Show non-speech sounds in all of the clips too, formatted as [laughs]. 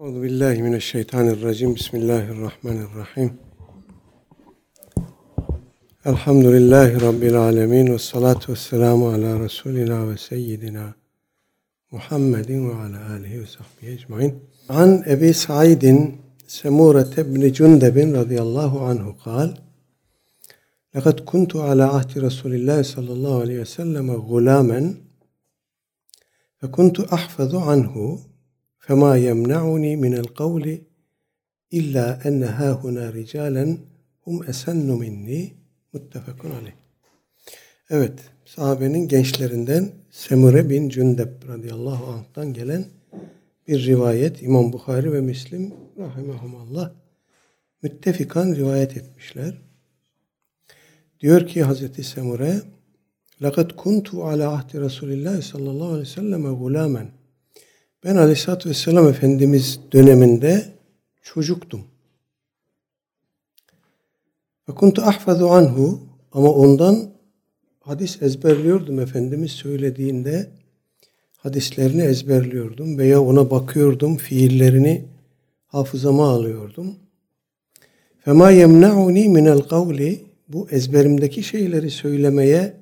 Euzu billahi mineşşeytanirracim. Bismillahirrahmanirrahim. Elhamdülillahi rabbil alamin ve salatu vesselamu ala resulina ve seyyidina Muhammedin ve ala alihi ve sahbihi ecmaîn. An Ebi Saidin Semure ibn Cundeb radıyallahu anhu قال لقد كنت على عهد رسول الله صلى الله عليه وسلم غلاما فكنت أحفظ عنه فما يمنعني من القول إلا أن ها هنا رجالا هم أسن مني muttefakun aleyh. Evet, sahabenin gençlerinden Semure bin Cündeb radıyallahu anh'tan gelen bir rivayet İmam Bukhari ve Müslim rahimahumallah müttefikan rivayet etmişler. Diyor ki Hazreti Semure لَقَدْ كُنْتُ عَلَى عَهْدِ رَسُولِ اللّٰهِ sallallahu aleyhi ve selleme gulamen ben Aleyhisselatü Vesselam Efendimiz döneminde çocuktum. Ve kuntu ahfazu anhu ama ondan hadis ezberliyordum Efendimiz söylediğinde hadislerini ezberliyordum veya ona bakıyordum fiillerini hafızama alıyordum. Fema yemna'uni minel kavli bu ezberimdeki şeyleri söylemeye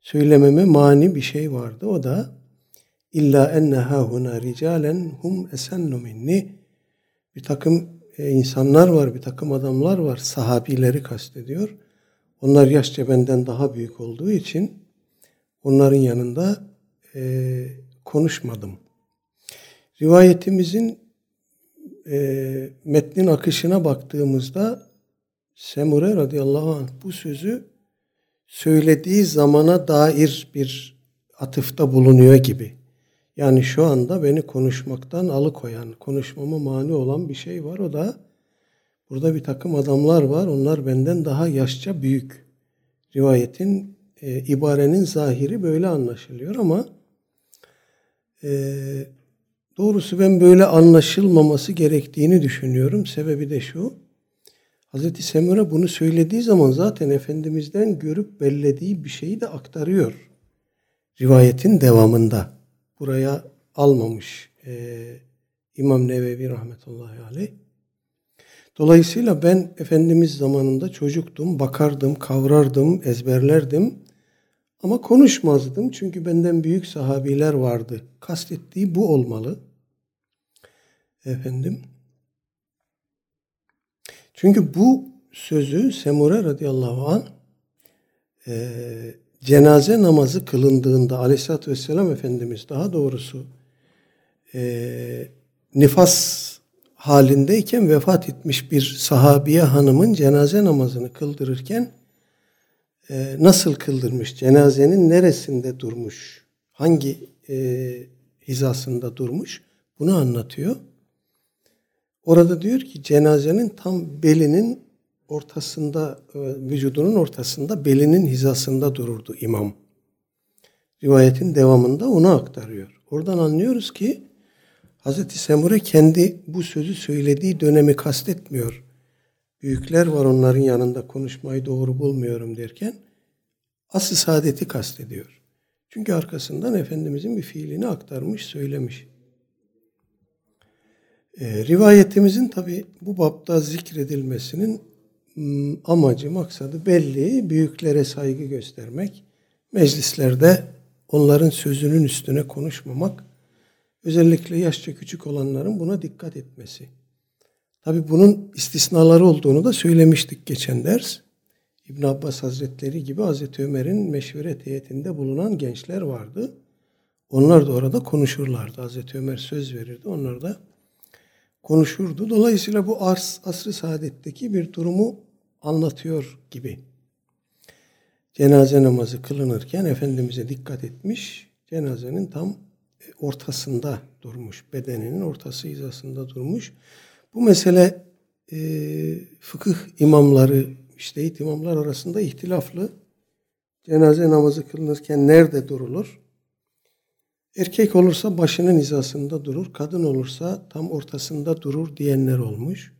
söylememe mani bir şey vardı. O da İlla enne hahuna ricalen hum esennu minni. Bir takım e, insanlar var, bir takım adamlar var. Sahabileri kastediyor. Onlar yaşça benden daha büyük olduğu için onların yanında e, konuşmadım. Rivayetimizin e, metnin akışına baktığımızda Semure radıyallahu anh bu sözü söylediği zamana dair bir atıfta bulunuyor gibi. Yani şu anda beni konuşmaktan alıkoyan, konuşmama mani olan bir şey var. O da burada bir takım adamlar var. Onlar benden daha yaşça büyük. Rivayetin, e, ibarenin zahiri böyle anlaşılıyor ama e, doğrusu ben böyle anlaşılmaması gerektiğini düşünüyorum. Sebebi de şu. Hazreti Semure bunu söylediği zaman zaten Efendimiz'den görüp bellediği bir şeyi de aktarıyor. Rivayetin devamında buraya almamış e, İmam Nevevi rahmetullahi aleyh. Dolayısıyla ben Efendimiz zamanında çocuktum, bakardım, kavrardım, ezberlerdim ama konuşmazdım çünkü benden büyük sahabiler vardı. Kastettiği bu olmalı. Efendim. Çünkü bu sözü Semure radıyallahu an e, cenaze namazı kılındığında aleyhissalatü vesselam Efendimiz daha doğrusu e, nifas halindeyken vefat etmiş bir sahabiye hanımın cenaze namazını kıldırırken e, nasıl kıldırmış, cenazenin neresinde durmuş, hangi e, hizasında durmuş? Bunu anlatıyor. Orada diyor ki cenazenin tam belinin ortasında, e, vücudunun ortasında belinin hizasında dururdu imam. Rivayetin devamında onu aktarıyor. Oradan anlıyoruz ki Hazreti Semure kendi bu sözü söylediği dönemi kastetmiyor. Büyükler var onların yanında konuşmayı doğru bulmuyorum derken asıl saadeti kastediyor. Çünkü arkasından Efendimizin bir fiilini aktarmış, söylemiş. E, rivayetimizin tabi bu bapta zikredilmesinin amacı, maksadı belli. Büyüklere saygı göstermek. Meclislerde onların sözünün üstüne konuşmamak. Özellikle yaşça küçük olanların buna dikkat etmesi. Tabi bunun istisnaları olduğunu da söylemiştik geçen ders. İbn Abbas Hazretleri gibi Hazreti Ömer'in meşveret heyetinde bulunan gençler vardı. Onlar da orada konuşurlardı. Hazreti Ömer söz verirdi. Onlar da konuşurdu. Dolayısıyla bu ars, asr-ı saadetteki bir durumu anlatıyor gibi. Cenaze namazı kılınırken Efendimiz'e dikkat etmiş. Cenazenin tam ortasında durmuş. Bedeninin ortası hizasında durmuş. Bu mesele e, fıkıh imamları, işte imamlar arasında ihtilaflı. Cenaze namazı kılınırken nerede durulur? Erkek olursa başının hizasında durur, kadın olursa tam ortasında durur diyenler olmuş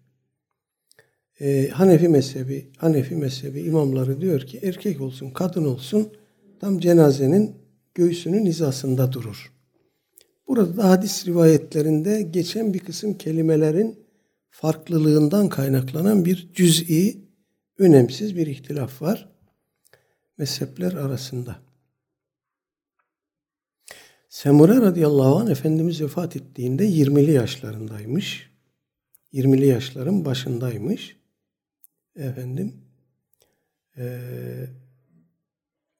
e, Hanefi mezhebi, Hanefi mezhebi imamları diyor ki erkek olsun, kadın olsun tam cenazenin göğsünün hizasında durur. Burada da hadis rivayetlerinde geçen bir kısım kelimelerin farklılığından kaynaklanan bir cüz'i, önemsiz bir ihtilaf var mezhepler arasında. Semure radıyallahu anh Efendimiz vefat ettiğinde 20'li yaşlarındaymış. 20'li yaşların başındaymış. Efendim e,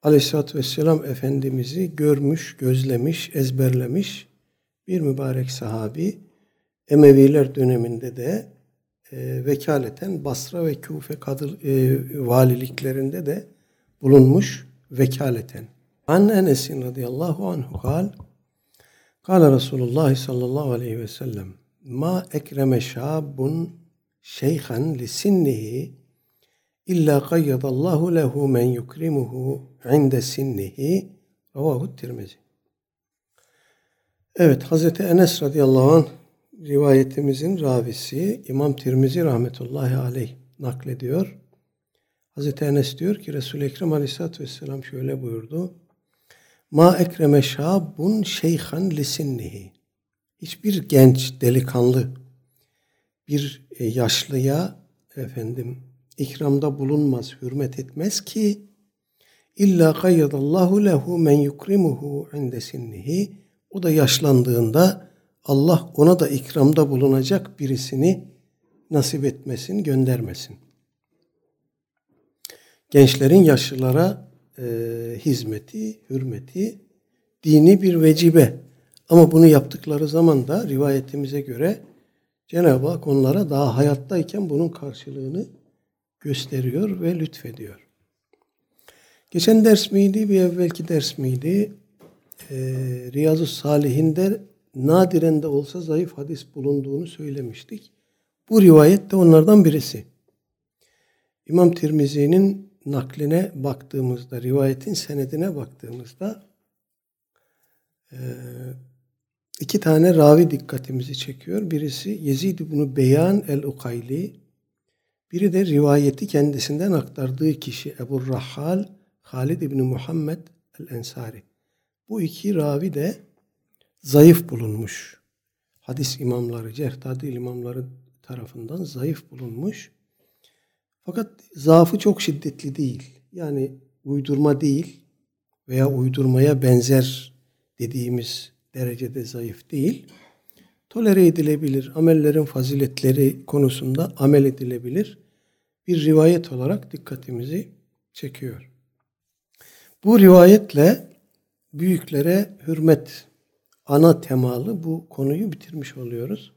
Aleyhisselatü Vesselam Efendimiz'i görmüş, gözlemiş, ezberlemiş bir mübarek sahabi. Emeviler döneminde de e, vekaleten Basra ve Küfe kadır, e, valiliklerinde de bulunmuş vekaleten. An Enes'in radıyallahu anhu kal Kale Resulullah sallallahu aleyhi ve sellem Ma ekreme şabun şeyhan li sinnihi illa kayyadallahu lehu men yukrimuhu inde sinnihi Ravahu Tirmizi. Evet Hazreti Enes radıyallahu anh rivayetimizin ravisi İmam Tirmizi rahmetullahi aleyh naklediyor. Hazreti Enes diyor ki Resul-i Ekrem aleyhissalatü vesselam şöyle buyurdu. Ma ekreme şabun şeyhan lisinnihi. Hiçbir genç, delikanlı bir e, yaşlıya efendim ikramda bulunmaz, hürmet etmez ki illa kayyadallahu lehu men yukrimuhu inde sinnihi. O da yaşlandığında Allah ona da ikramda bulunacak birisini nasip etmesin, göndermesin. Gençlerin yaşlılara e, hizmeti, hürmeti dini bir vecibe. Ama bunu yaptıkları zaman da rivayetimize göre Cenab-ı Hak onlara daha hayattayken bunun karşılığını gösteriyor ve lütfediyor. Geçen ders miydi, bir evvelki ders miydi? Ee, Riyazu Salihinde nadiren de olsa zayıf hadis bulunduğunu söylemiştik. Bu rivayet de onlardan birisi. İmam Tirmizi'nin nakline baktığımızda, rivayetin senedine baktığımızda e, iki tane ravi dikkatimizi çekiyor. Birisi Yezid ibn Beyan el-Ukayli, biri de rivayeti kendisinden aktardığı kişi Ebu Rahhal Halid ibn Muhammed el-Ensari. Bu iki ravi de zayıf bulunmuş. Hadis imamları, cerh imamları tarafından zayıf bulunmuş. Fakat zaafı çok şiddetli değil. Yani uydurma değil veya uydurmaya benzer dediğimiz derecede zayıf değil. Tolere edilebilir. Amellerin faziletleri konusunda amel edilebilir. Bir rivayet olarak dikkatimizi çekiyor. Bu rivayetle büyüklere hürmet ana temalı bu konuyu bitirmiş oluyoruz.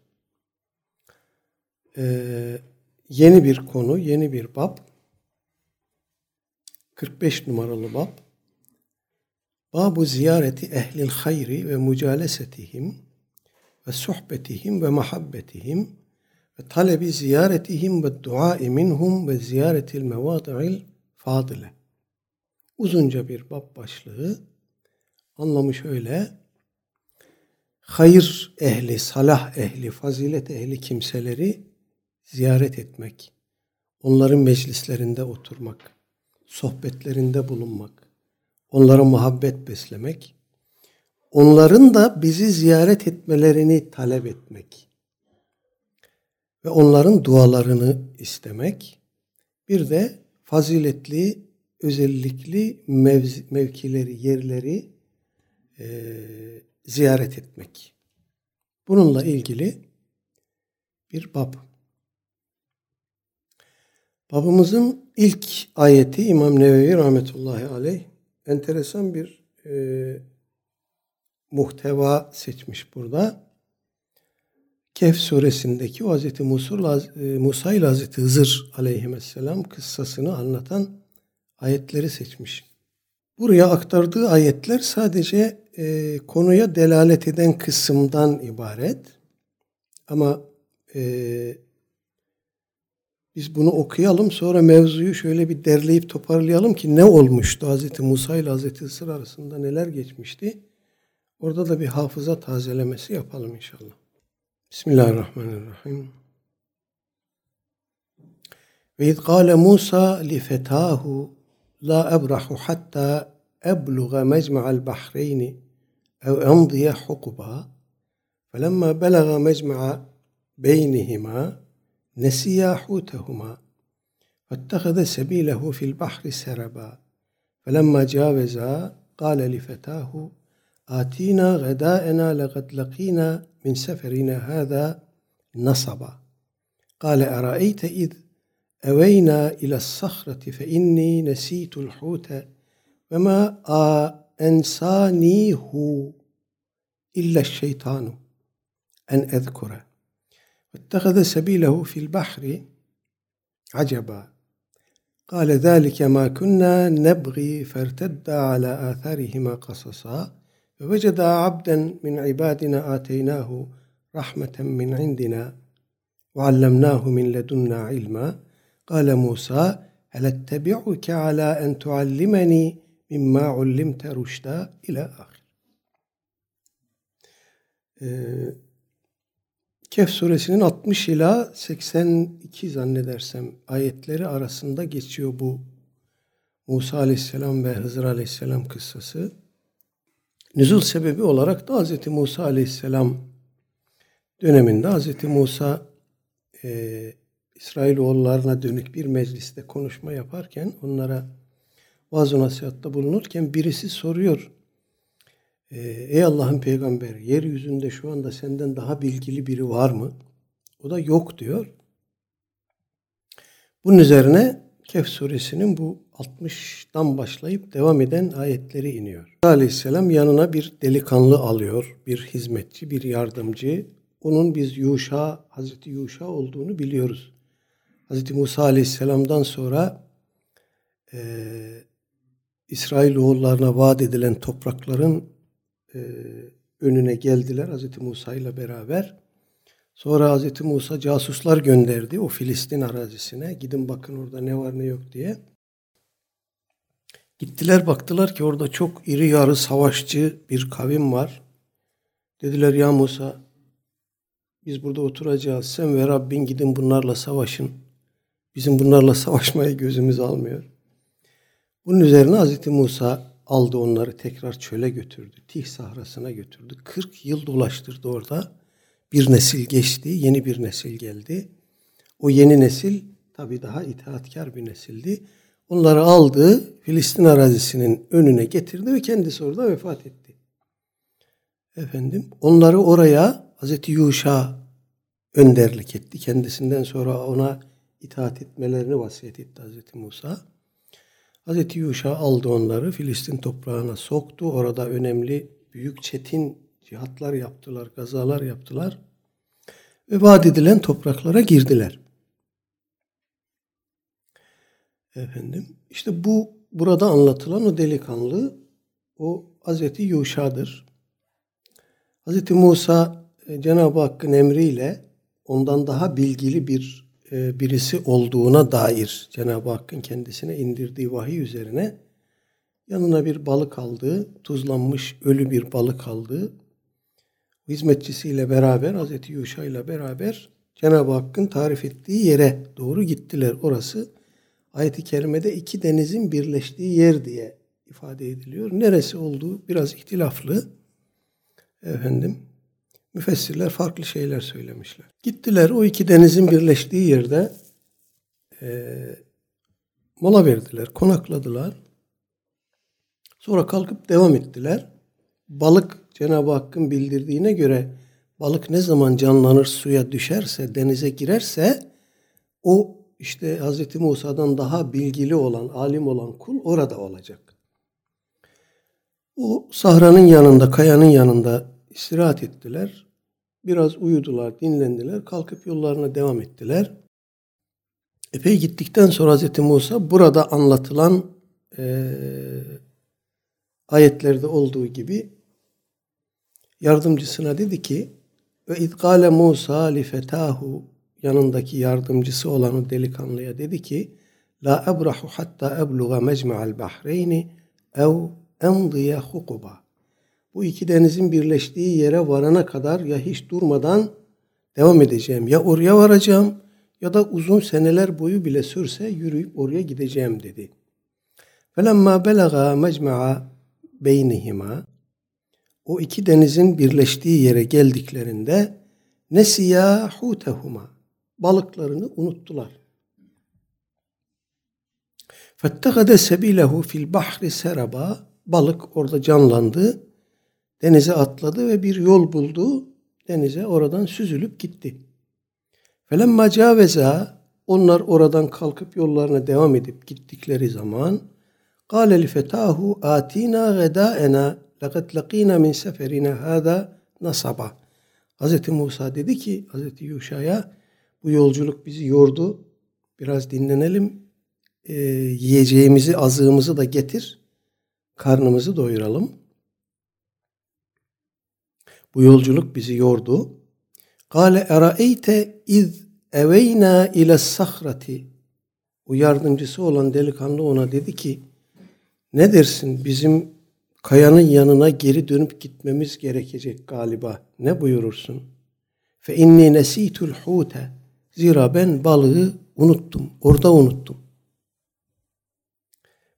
Ee, yeni bir konu, yeni bir bab. 45 numaralı bab. Babu ziyareti ehlil hayri ve mucalesetihim ve sohbetihim ve mahabbetihim ve talebi ziyaretihim ve duai minhum ve ziyaretil mevadi'il fadile. Uzunca bir bab başlığı. Anlamı şöyle. Hayır ehli, salah ehli, fazilet ehli kimseleri ziyaret etmek, onların meclislerinde oturmak, sohbetlerinde bulunmak, onlara muhabbet beslemek, onların da bizi ziyaret etmelerini talep etmek ve onların dualarını istemek, bir de faziletli, özellikli mevzi, mevkileri, yerleri e, ziyaret etmek. Bununla ilgili bir bab. Babamızın ilk ayeti İmam Nevevi rahmetullahi aleyh enteresan bir e, muhteva seçmiş burada. Kehf suresindeki o Hz. Musa, e, ile Hz. Hızır aleyhisselam kıssasını anlatan ayetleri seçmiş. Buraya aktardığı ayetler sadece e, konuya delalet eden kısımdan ibaret. Ama e, biz bunu okuyalım sonra mevzuyu şöyle bir derleyip toparlayalım ki ne olmuştu Hz. Musa ile Hz. Hısır arasında neler geçmişti. Orada da bir hafıza tazelemesi yapalım inşallah. بسم الله الرحمن الرحيم. وإذ قال موسى لفتاه لا أبرح حتى أبلغ مجمع البحرين أو أمضي حقبا. فلما بلغ مجمع بينهما نسيا حوتهما فاتخذ سبيله في البحر سربا. فلما جاوزا قال لفتاه آتينا غداءنا لقد لقينا من سفرنا هذا نصبا. قال أرأيت إذ أوينا إلى الصخرة فإني نسيت الحوت وما أنسانيه إلا الشيطان أن أذكره. واتخذ سبيله في البحر عجبا. قال ذلك ما كنا نبغي فارتدا على آثارهما قصصا. فوجدا عبدا من عبادنا آتيناه رحمة من عندنا وعلمناه من لدنا علما قال موسى هل اتبعك على أن تعلمني مما علمت رشدا إلى آخر Kehf suresinin 60 ila 82 zannedersem ayetleri arasında geçiyor bu Musa aleyhisselam ve Hızır aleyhisselam kıssası. Nüzul sebebi olarak da Hz. Musa aleyhisselam döneminde Hz. Musa e, İsrailoğullarına dönük bir mecliste konuşma yaparken onlara vaaz nasihatta bulunurken birisi soruyor. E, Ey Allah'ın peygamberi yeryüzünde şu anda senden daha bilgili biri var mı? O da yok diyor. Bunun üzerine Kehf suresinin bu 60'dan başlayıp devam eden ayetleri iniyor. Aleyhisselam yanına bir delikanlı alıyor, bir hizmetçi, bir yardımcı. Onun biz Yuşa, Hazreti Yuşa olduğunu biliyoruz. Hazreti Musa Aleyhisselam'dan sonra e, İsrailoğullarına vaat edilen toprakların e, önüne geldiler Hazreti Musa ile beraber. Sonra Hazreti Musa casuslar gönderdi o Filistin arazisine. Gidin bakın orada ne var ne yok diye. Gittiler baktılar ki orada çok iri yarı savaşçı bir kavim var. Dediler ya Musa biz burada oturacağız. Sen ve Rabbin gidin bunlarla savaşın. Bizim bunlarla savaşmayı gözümüz almıyor. Bunun üzerine Hz. Musa aldı onları tekrar çöle götürdü. Tih sahrasına götürdü. 40 yıl dolaştırdı orada. Bir nesil geçti, yeni bir nesil geldi. O yeni nesil tabi daha itaatkar bir nesildi. Onları aldı, Filistin arazisinin önüne getirdi ve kendisi orada vefat etti. Efendim, onları oraya Hazreti Yuşa önderlik etti. Kendisinden sonra ona itaat etmelerini vasiyet etti Hazreti Musa. Hazreti Yuşa aldı onları Filistin toprağına soktu. Orada önemli büyük çetin cihatlar yaptılar, gazalar yaptılar. Ve vaat edilen topraklara girdiler. Efendim işte bu burada anlatılan o delikanlı o Hazreti Yuşa'dır. Hazreti Musa e, Cenab-ı Hakk'ın emriyle ondan daha bilgili bir e, birisi olduğuna dair Cenab-ı Hakk'ın kendisine indirdiği vahiy üzerine yanına bir balık aldı, tuzlanmış ölü bir balık aldı. Hizmetçisiyle beraber, Hazreti Yuşa ile beraber Cenab-ı Hakk'ın tarif ettiği yere doğru gittiler. Orası ayet-i kerimede iki denizin birleştiği yer diye ifade ediliyor. Neresi olduğu biraz ihtilaflı. Efendim, müfessirler farklı şeyler söylemişler. Gittiler o iki denizin birleştiği yerde e, mola verdiler, konakladılar. Sonra kalkıp devam ettiler. Balık Cenab-ı Hakk'ın bildirdiğine göre balık ne zaman canlanır suya düşerse, denize girerse o işte Hz. Musa'dan daha bilgili olan, alim olan kul orada olacak. O sahranın yanında, kayanın yanında istirahat ettiler. Biraz uyudular, dinlendiler. Kalkıp yollarına devam ettiler. Epey gittikten sonra Hz. Musa burada anlatılan e, ayetlerde olduğu gibi yardımcısına dedi ki ve idgale Musa li fetahu yanındaki yardımcısı olan o delikanlıya dedi ki La ebrahu hatta ebluğa mecma'al bahreyni ev emdiye hukuba. Bu iki denizin birleştiği yere varana kadar ya hiç durmadan devam edeceğim. Ya oraya varacağım ya da uzun seneler boyu bile sürse yürüyüp oraya gideceğim dedi. Felemma belaga mecma'a beynihima o iki denizin birleştiği yere geldiklerinde nesiya hutehuma balıklarını unuttular. Fettehade sebilehu fil bahri seraba balık orada canlandı. Denize atladı ve bir yol buldu. Denize oradan süzülüp gitti. Felemma caveza onlar oradan kalkıp yollarına devam edip gittikleri zaman قال لفتاه آتينا غداءنا لقد لقينا min seferina hada nasaba. Hz. Musa dedi ki Hz. Yuşa'ya bu yolculuk bizi yordu. Biraz dinlenelim. E, yiyeceğimizi, azığımızı da getir. Karnımızı doyuralım. Bu yolculuk bizi yordu. Kale eraeyte iz eveyna ile sahrati. O yardımcısı olan delikanlı ona dedi ki ne dersin bizim kayanın yanına geri dönüp gitmemiz gerekecek galiba. Ne buyurursun? Fe inni nesitul hute. Zira ben balığı unuttum. Orada unuttum.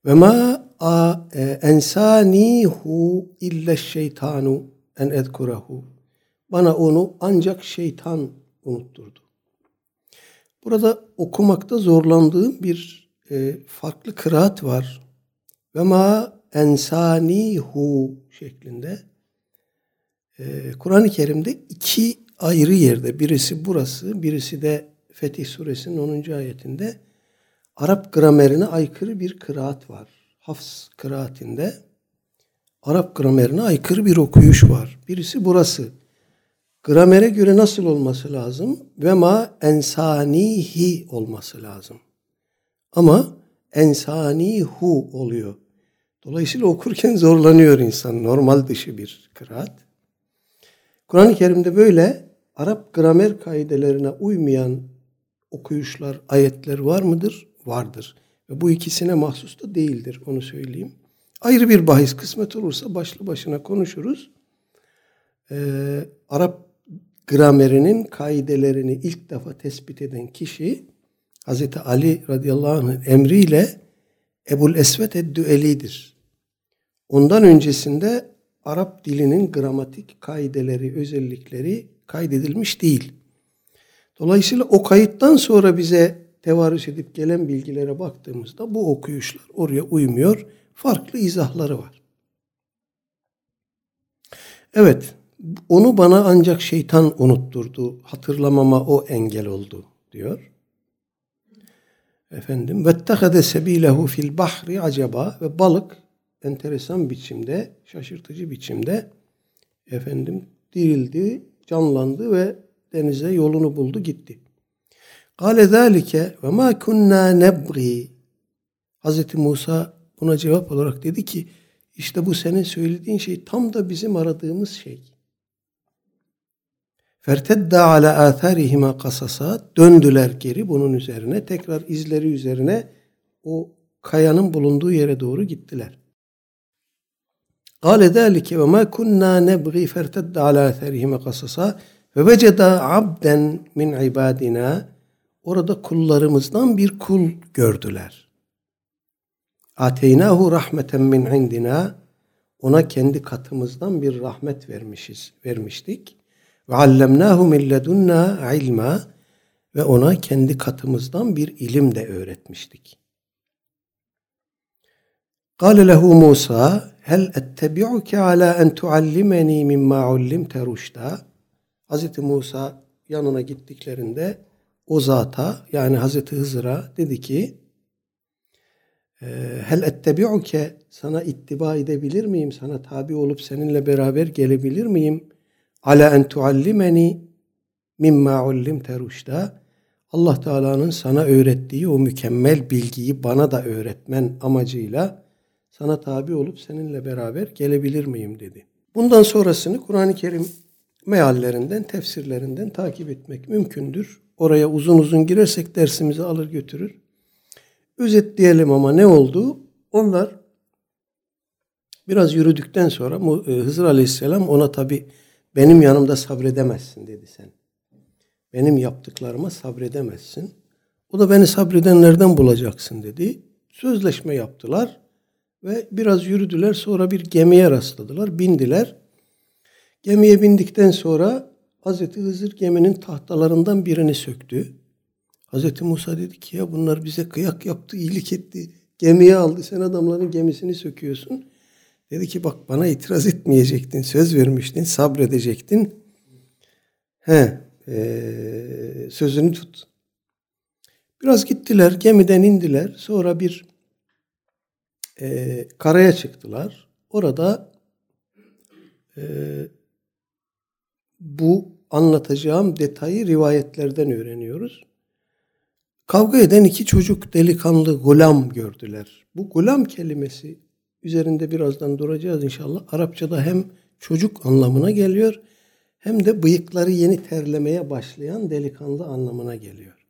Ve ma e, ensanihu illa şeytanu en edkurahu. Bana onu ancak şeytan unutturdu. Burada okumakta zorlandığım bir e, farklı kıraat var. Ve ma ensanihu şeklinde. Ee, Kur'an-ı Kerim'de iki ayrı yerde, birisi burası, birisi de Fetih Suresinin 10. ayetinde Arap gramerine aykırı bir kıraat var. Hafs kıraatinde Arap gramerine aykırı bir okuyuş var. Birisi burası. Gramere göre nasıl olması lazım? Ve ma ensanihi olması lazım. Ama ensanihu oluyor. Dolayısıyla okurken zorlanıyor insan. Normal dışı bir kıraat. Kur'an-ı Kerim'de böyle Arap gramer kaidelerine uymayan okuyuşlar, ayetler var mıdır? Vardır. Ve bu ikisine mahsus da değildir. Onu söyleyeyim. Ayrı bir bahis kısmet olursa başlı başına konuşuruz. Ee, Arap gramerinin kaidelerini ilk defa tespit eden kişi Hz. Ali radıyallahu anh'ın emriyle Ebul Esvet Eddüeli'dir. Ondan öncesinde Arap dilinin gramatik kaideleri, özellikleri kaydedilmiş değil. Dolayısıyla o kayıttan sonra bize tevarüs edip gelen bilgilere baktığımızda bu okuyuşlar oraya uymuyor. Farklı izahları var. Evet, onu bana ancak şeytan unutturdu. Hatırlamama o engel oldu diyor. Efendim vettehade sebilehu fil bahri acaba ve balık enteresan biçimde, şaşırtıcı biçimde efendim dirildi, canlandı ve denize yolunu buldu gitti. Kale zâlike ve mâ kunnâ nebgî. Hz. Musa buna cevap olarak dedi ki işte bu senin söylediğin şey tam da bizim aradığımız şey. Fertedde ala atharihima kasasa döndüler geri bunun üzerine tekrar izleri üzerine o kayanın bulunduğu yere doğru gittiler. قال ذلك وما كنا نبغي فارتد على اثرهما قصصا ve veceda abden min ibadina orada kullarımızdan bir kul gördüler. Ateynahu rahmeten min indina ona kendi katımızdan bir rahmet vermişiz, vermiştik. Ve allemnahu min ledunna ilma ve ona kendi katımızdan bir ilim de öğretmiştik. Kale lehu Musa hel ettebi'uke ala en tuallimeni mimma ullimte ruşta Hazreti Musa yanına gittiklerinde o zata yani Hazreti Hızır'a dedi ki hel ettebi'uke sana ittiba edebilir miyim? Sana tabi olup seninle beraber gelebilir miyim? ala en tuallimeni mimma ullimte ruşda Allah Teala'nın sana öğrettiği o mükemmel bilgiyi bana da öğretmen amacıyla sana tabi olup seninle beraber gelebilir miyim dedi. Bundan sonrasını Kur'an-ı Kerim meallerinden, tefsirlerinden takip etmek mümkündür. Oraya uzun uzun girersek dersimizi alır götürür. Özetleyelim ama ne oldu? Onlar biraz yürüdükten sonra e, Hızır Aleyhisselam ona tabi benim yanımda sabredemezsin dedi sen. Benim yaptıklarıma sabredemezsin. O da beni sabredenlerden bulacaksın dedi. Sözleşme yaptılar ve biraz yürüdüler. Sonra bir gemiye rastladılar. Bindiler. Gemiye bindikten sonra Hazreti Hızır geminin tahtalarından birini söktü. Hazreti Musa dedi ki ya bunlar bize kıyak yaptı, iyilik etti. Gemiye aldı. Sen adamların gemisini söküyorsun. Dedi ki bak bana itiraz etmeyecektin. Söz vermiştin. Sabredecektin. He, e, sözünü tut. Biraz gittiler. Gemiden indiler. Sonra bir e, karaya çıktılar. Orada e, bu anlatacağım detayı rivayetlerden öğreniyoruz. Kavga eden iki çocuk delikanlı gulam gördüler. Bu gulam kelimesi üzerinde birazdan duracağız inşallah. Arapçada hem çocuk anlamına geliyor hem de bıyıkları yeni terlemeye başlayan delikanlı anlamına geliyor.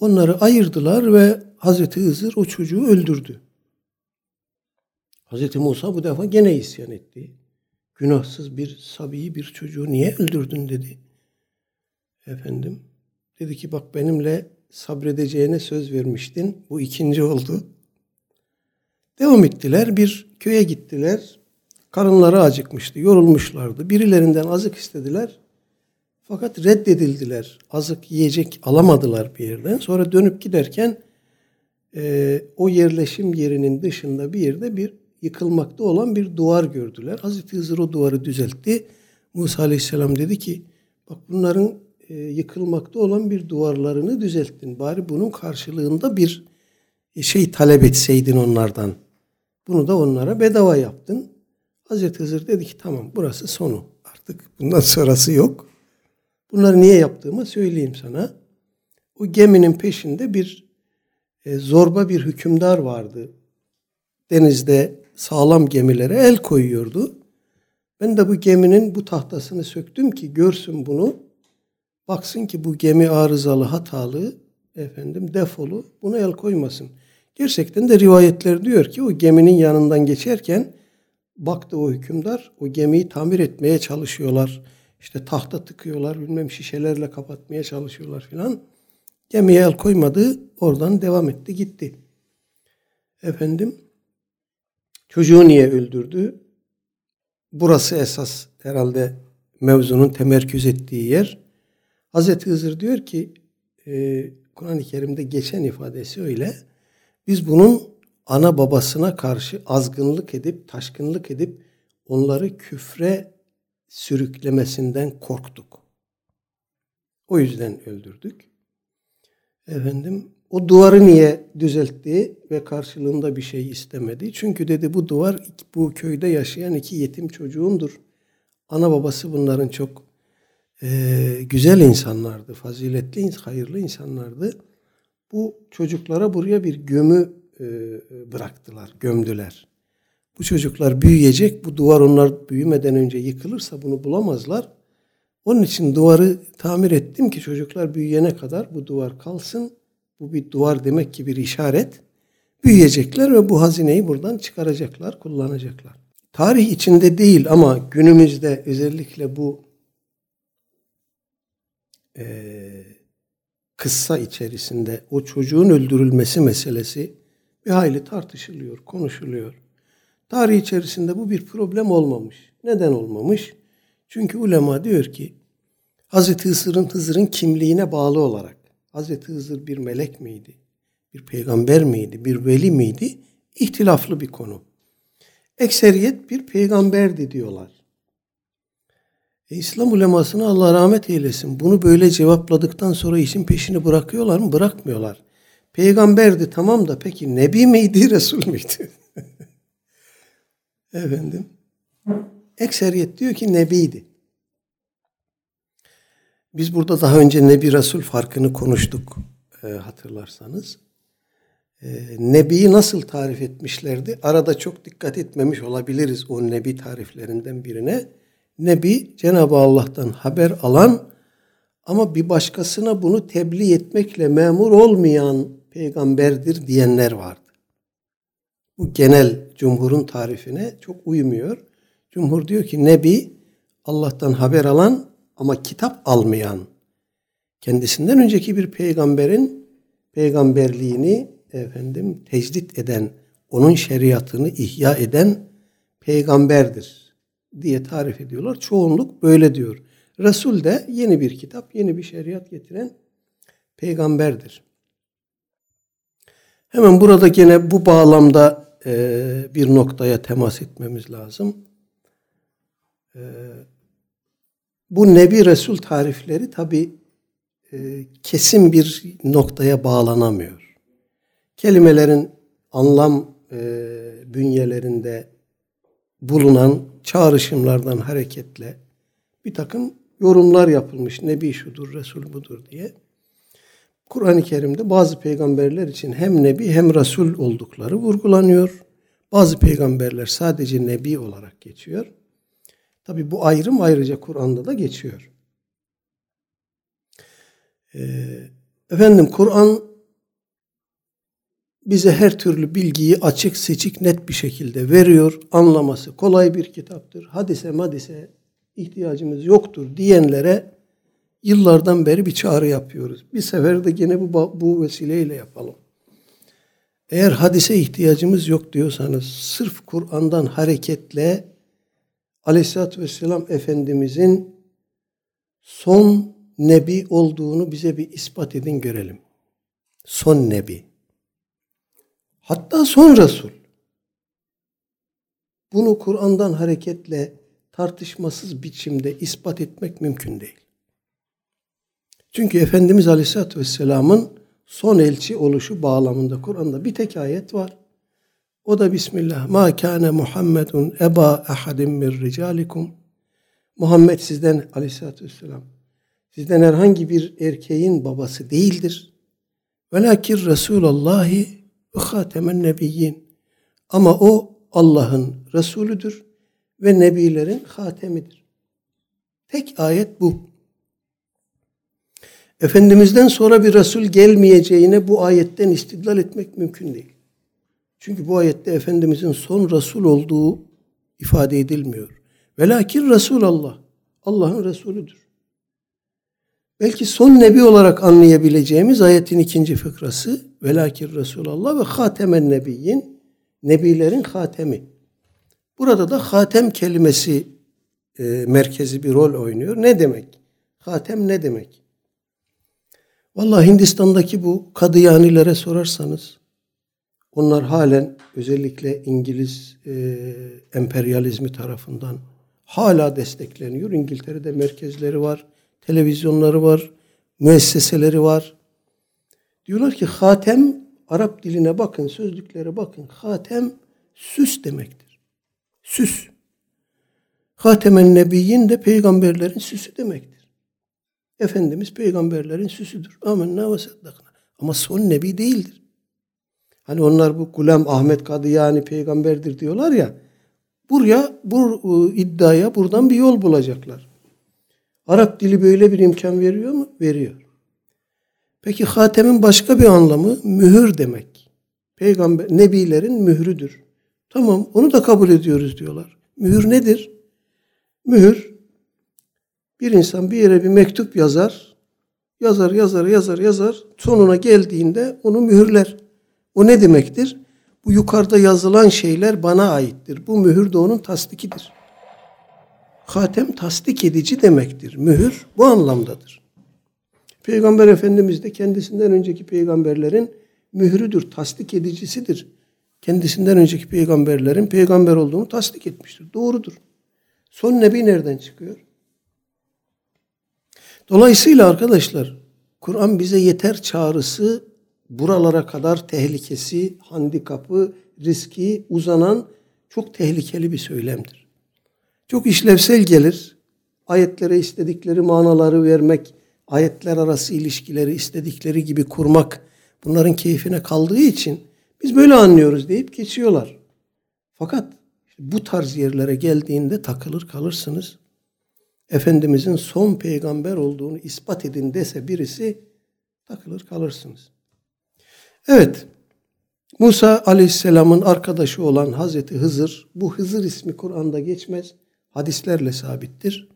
Onları ayırdılar ve Hazreti Hızır o çocuğu öldürdü. Hazreti Musa bu defa gene isyan etti. Günahsız bir sabiyi bir çocuğu niye öldürdün dedi. Efendim dedi ki bak benimle sabredeceğine söz vermiştin. Bu ikinci oldu. Devam ettiler. Bir köye gittiler. Karınları acıkmıştı, yorulmuşlardı. Birilerinden azık istediler. Fakat reddedildiler. Azık yiyecek alamadılar bir yerden. Sonra dönüp giderken e, o yerleşim yerinin dışında bir yerde bir yıkılmakta olan bir duvar gördüler. Hazreti Hızır o duvarı düzeltti. Musa Aleyhisselam dedi ki bak bunların e, yıkılmakta olan bir duvarlarını düzelttin. Bari bunun karşılığında bir şey talep etseydin onlardan. Bunu da onlara bedava yaptın. Hazreti Hızır dedi ki tamam burası sonu. Artık bundan [laughs] sonrası yok. Bunları niye yaptığımı söyleyeyim sana. O geminin peşinde bir e, zorba bir hükümdar vardı. Denizde sağlam gemilere el koyuyordu. Ben de bu geminin bu tahtasını söktüm ki görsün bunu. Baksın ki bu gemi arızalı, hatalı, efendim defolu, buna el koymasın. Gerçekten de rivayetler diyor ki o geminin yanından geçerken baktı o hükümdar o gemiyi tamir etmeye çalışıyorlar. İşte tahta tıkıyorlar, bilmem şişelerle kapatmaya çalışıyorlar filan. Gemiye el koymadı, oradan devam etti, gitti. Efendim, çocuğu niye öldürdü? Burası esas herhalde mevzunun temerküz ettiği yer. Hazreti Hızır diyor ki, e, Kur'an-ı Kerim'de geçen ifadesi öyle. Biz bunun ana babasına karşı azgınlık edip, taşkınlık edip onları küfre sürüklemesinden korktuk. O yüzden öldürdük. Efendim o duvarı niye düzeltti ve karşılığında bir şey istemedi? Çünkü dedi bu duvar bu köyde yaşayan iki yetim çocuğundur. Ana babası bunların çok e, güzel insanlardı, faziletli, hayırlı insanlardı. Bu çocuklara buraya bir gömü e, bıraktılar, gömdüler. Bu çocuklar büyüyecek, bu duvar onlar büyümeden önce yıkılırsa bunu bulamazlar. Onun için duvarı tamir ettim ki çocuklar büyüyene kadar bu duvar kalsın. Bu bir duvar demek ki bir işaret. Büyüyecekler ve bu hazineyi buradan çıkaracaklar, kullanacaklar. Tarih içinde değil ama günümüzde özellikle bu e, kıssa içerisinde o çocuğun öldürülmesi meselesi bir hayli tartışılıyor, konuşuluyor. Tarih içerisinde bu bir problem olmamış. Neden olmamış? Çünkü ulema diyor ki Hazreti Hızır'ın Hızır'ın kimliğine bağlı olarak Hazreti Hızır bir melek miydi? Bir peygamber miydi? Bir veli miydi? İhtilaflı bir konu. Ekseriyet bir peygamberdi diyorlar. E, İslam ulemasına Allah rahmet eylesin. Bunu böyle cevapladıktan sonra işin peşini bırakıyorlar mı? Bırakmıyorlar. Peygamberdi tamam da peki Nebi miydi, [laughs] Resul müydü? [laughs] Efendim. Ekseriyet diyor ki Nebi'ydi. Biz burada daha önce Nebi Resul farkını konuştuk e, hatırlarsanız. E, Nebi'yi nasıl tarif etmişlerdi? Arada çok dikkat etmemiş olabiliriz o Nebi tariflerinden birine. Nebi Cenab-ı Allah'tan haber alan ama bir başkasına bunu tebliğ etmekle memur olmayan peygamberdir diyenler vardı. Bu genel cumhurun tarifine çok uymuyor. Cumhur diyor ki Nebi Allah'tan haber alan ama kitap almayan, kendisinden önceki bir peygamberin peygamberliğini efendim tecdit eden, onun şeriatını ihya eden peygamberdir diye tarif ediyorlar. Çoğunluk böyle diyor. Resul de yeni bir kitap, yeni bir şeriat getiren peygamberdir. Hemen burada gene bu bağlamda e, bir noktaya temas etmemiz lazım. E, bu Nebi Resul tarifleri tabi e, kesin bir noktaya bağlanamıyor. Kelimelerin anlam e, bünyelerinde bulunan çağrışımlardan hareketle bir takım yorumlar yapılmış. Nebi şudur, Resul budur diye. Kur'an-ı Kerim'de bazı peygamberler için hem Nebi hem Resul oldukları vurgulanıyor. Bazı peygamberler sadece Nebi olarak geçiyor. Tabi bu ayrım ayrıca Kur'an'da da geçiyor. Ee, efendim Kur'an bize her türlü bilgiyi açık, seçik, net bir şekilde veriyor. Anlaması kolay bir kitaptır. Hadise madise ihtiyacımız yoktur diyenlere yıllardan beri bir çağrı yapıyoruz. Bir sefer de gene bu, bu vesileyle yapalım. Eğer hadise ihtiyacımız yok diyorsanız sırf Kur'an'dan hareketle Aleyhisselatü Vesselam Efendimizin son nebi olduğunu bize bir ispat edin görelim. Son nebi. Hatta son Resul. Bunu Kur'an'dan hareketle tartışmasız biçimde ispat etmek mümkün değil. Çünkü Efendimiz Aleyhisselatü Vesselam'ın son elçi oluşu bağlamında Kur'an'da bir tek ayet var. O da Bismillah. Ma kâne Muhammedun eba ahadim min ricalikum. Muhammed sizden Aleyhisselatü Vesselam sizden herhangi bir erkeğin babası değildir. Velakin Resulallahi ve hatemen nebiyyin. Ama o Allah'ın Resulüdür ve Nebilerin hatemidir. Tek ayet bu. Efendimizden sonra bir Resul gelmeyeceğine bu ayetten istidlal etmek mümkün değil. Çünkü bu ayette Efendimizin son Resul olduğu ifade edilmiyor. Velakin Resulallah. Allah'ın Resulüdür. Belki son nebi olarak anlayabileceğimiz ayetin ikinci fıkrası Velakin Resulallah ve hatemen nebiyyin Nebilerin hatemi. Burada da hatem kelimesi e, merkezi bir rol oynuyor. Ne demek? Hatem ne demek? Vallahi Hindistan'daki bu Kadıyanilere sorarsanız onlar halen özellikle İngiliz e, emperyalizmi tarafından hala destekleniyor. İngiltere'de merkezleri var, televizyonları var, müesseseleri var. Diyorlar ki hatem Arap diline bakın, sözlüklere bakın. Hatem süs demektir. Süs. Hatemen Nebiyyin de peygamberlerin süsü demektir. Efendimiz peygamberlerin süsüdür. Amenna ve saddakna. Ama son nebi değildir. Hani onlar bu Gulam Ahmet Kadı yani peygamberdir diyorlar ya. Buraya bu e, iddiaya buradan bir yol bulacaklar. Arap dili böyle bir imkan veriyor mu? Veriyor. Peki hatemin başka bir anlamı mühür demek. Peygamber nebilerin mührüdür. Tamam onu da kabul ediyoruz diyorlar. Mühür nedir? Mühür bir insan bir yere bir mektup yazar. Yazar, yazar, yazar, yazar. Sonuna geldiğinde onu mühürler. O ne demektir? Bu yukarıda yazılan şeyler bana aittir. Bu mühür de onun tasdikidir. Hatem tasdik edici demektir. Mühür bu anlamdadır. Peygamber Efendimiz de kendisinden önceki peygamberlerin mührüdür, tasdik edicisidir. Kendisinden önceki peygamberlerin peygamber olduğunu tasdik etmiştir. Doğrudur. Son nebi nereden çıkıyor? Dolayısıyla arkadaşlar Kur'an bize yeter çağrısı buralara kadar tehlikesi, handikapı, riski uzanan çok tehlikeli bir söylemdir. Çok işlevsel gelir. Ayetlere istedikleri manaları vermek, ayetler arası ilişkileri istedikleri gibi kurmak bunların keyfine kaldığı için biz böyle anlıyoruz deyip geçiyorlar. Fakat bu tarz yerlere geldiğinde takılır kalırsınız. Efendimizin son peygamber olduğunu ispat edin dese birisi takılır kalırsınız. Evet, Musa aleyhisselamın arkadaşı olan Hazreti Hızır, bu Hızır ismi Kur'an'da geçmez, hadislerle sabittir.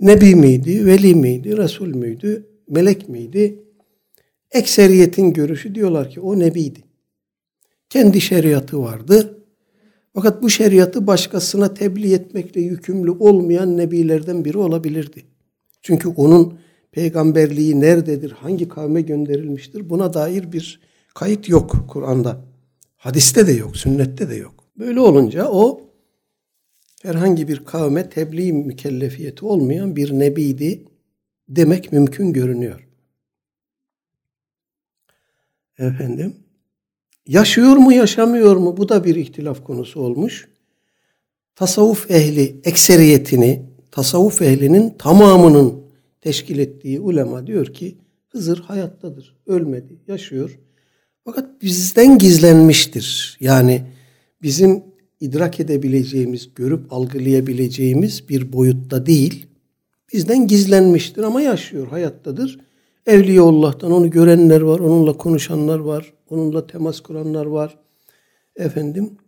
Nebi miydi, veli miydi, Resul müydü, melek miydi? Ekseriyetin görüşü diyorlar ki o nebiydi. Kendi şeriatı vardı. Fakat bu şeriatı başkasına tebliğ etmekle yükümlü olmayan nebilerden biri olabilirdi. Çünkü onun peygamberliği nerededir, hangi kavme gönderilmiştir buna dair bir kayıt yok Kur'an'da. Hadiste de yok, sünnette de yok. Böyle olunca o herhangi bir kavme tebliğ mükellefiyeti olmayan bir nebiydi demek mümkün görünüyor. Efendim, yaşıyor mu yaşamıyor mu bu da bir ihtilaf konusu olmuş. Tasavvuf ehli ekseriyetini, tasavvuf ehlinin tamamının teşkil ettiği ulema diyor ki Hızır hayattadır, ölmedi, yaşıyor. Fakat bizden gizlenmiştir. Yani bizim idrak edebileceğimiz, görüp algılayabileceğimiz bir boyutta değil. Bizden gizlenmiştir ama yaşıyor, hayattadır. Evliyaullah'tan onu görenler var, onunla konuşanlar var, onunla temas kuranlar var. Efendim,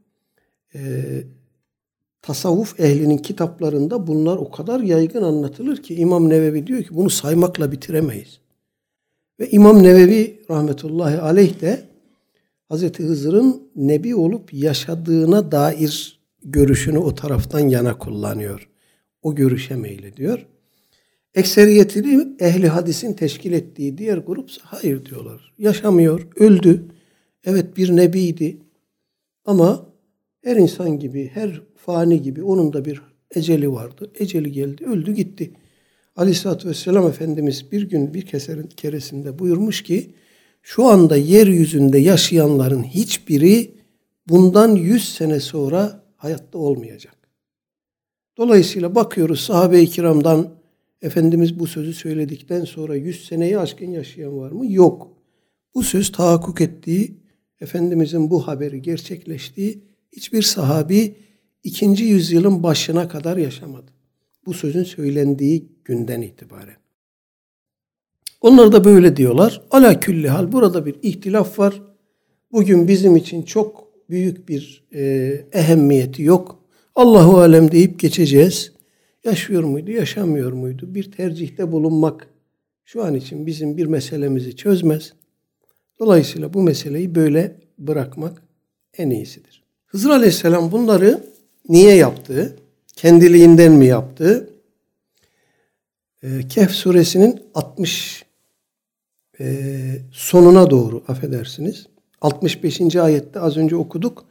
e, tasavvuf ehlinin kitaplarında bunlar o kadar yaygın anlatılır ki İmam Nevevi diyor ki bunu saymakla bitiremeyiz. Ve İmam Nevevi rahmetullahi aleyh de Hazreti Hızır'ın nebi olup yaşadığına dair görüşünü o taraftan yana kullanıyor. O görüşe meylediyor. Ekseriyetini ehli hadisin teşkil ettiği diğer grup hayır diyorlar. Yaşamıyor, öldü. Evet bir nebiydi. Ama her insan gibi, her fani gibi onun da bir eceli vardı. Eceli geldi, öldü gitti. Aleyhisselatü Vesselam Efendimiz bir gün bir keserin keresinde buyurmuş ki şu anda yeryüzünde yaşayanların hiçbiri bundan yüz sene sonra hayatta olmayacak. Dolayısıyla bakıyoruz sahabe-i kiramdan Efendimiz bu sözü söyledikten sonra yüz seneyi aşkın yaşayan var mı? Yok. Bu söz tahakkuk ettiği, Efendimizin bu haberi gerçekleştiği hiçbir sahabi ikinci yüzyılın başına kadar yaşamadı. Bu sözün söylendiği günden itibaren. Onlar da böyle diyorlar. Ala külli hal burada bir ihtilaf var. Bugün bizim için çok büyük bir e, ehemmiyeti yok. Allahu alem deyip geçeceğiz. Yaşıyor muydu, yaşamıyor muydu? Bir tercihte bulunmak şu an için bizim bir meselemizi çözmez. Dolayısıyla bu meseleyi böyle bırakmak en iyisidir. Hızır Aleyhisselam bunları niye yaptı? Kendiliğinden mi yaptı? Ee, Kehf suresinin 60 e, sonuna doğru affedersiniz. 65. ayette az önce okuduk.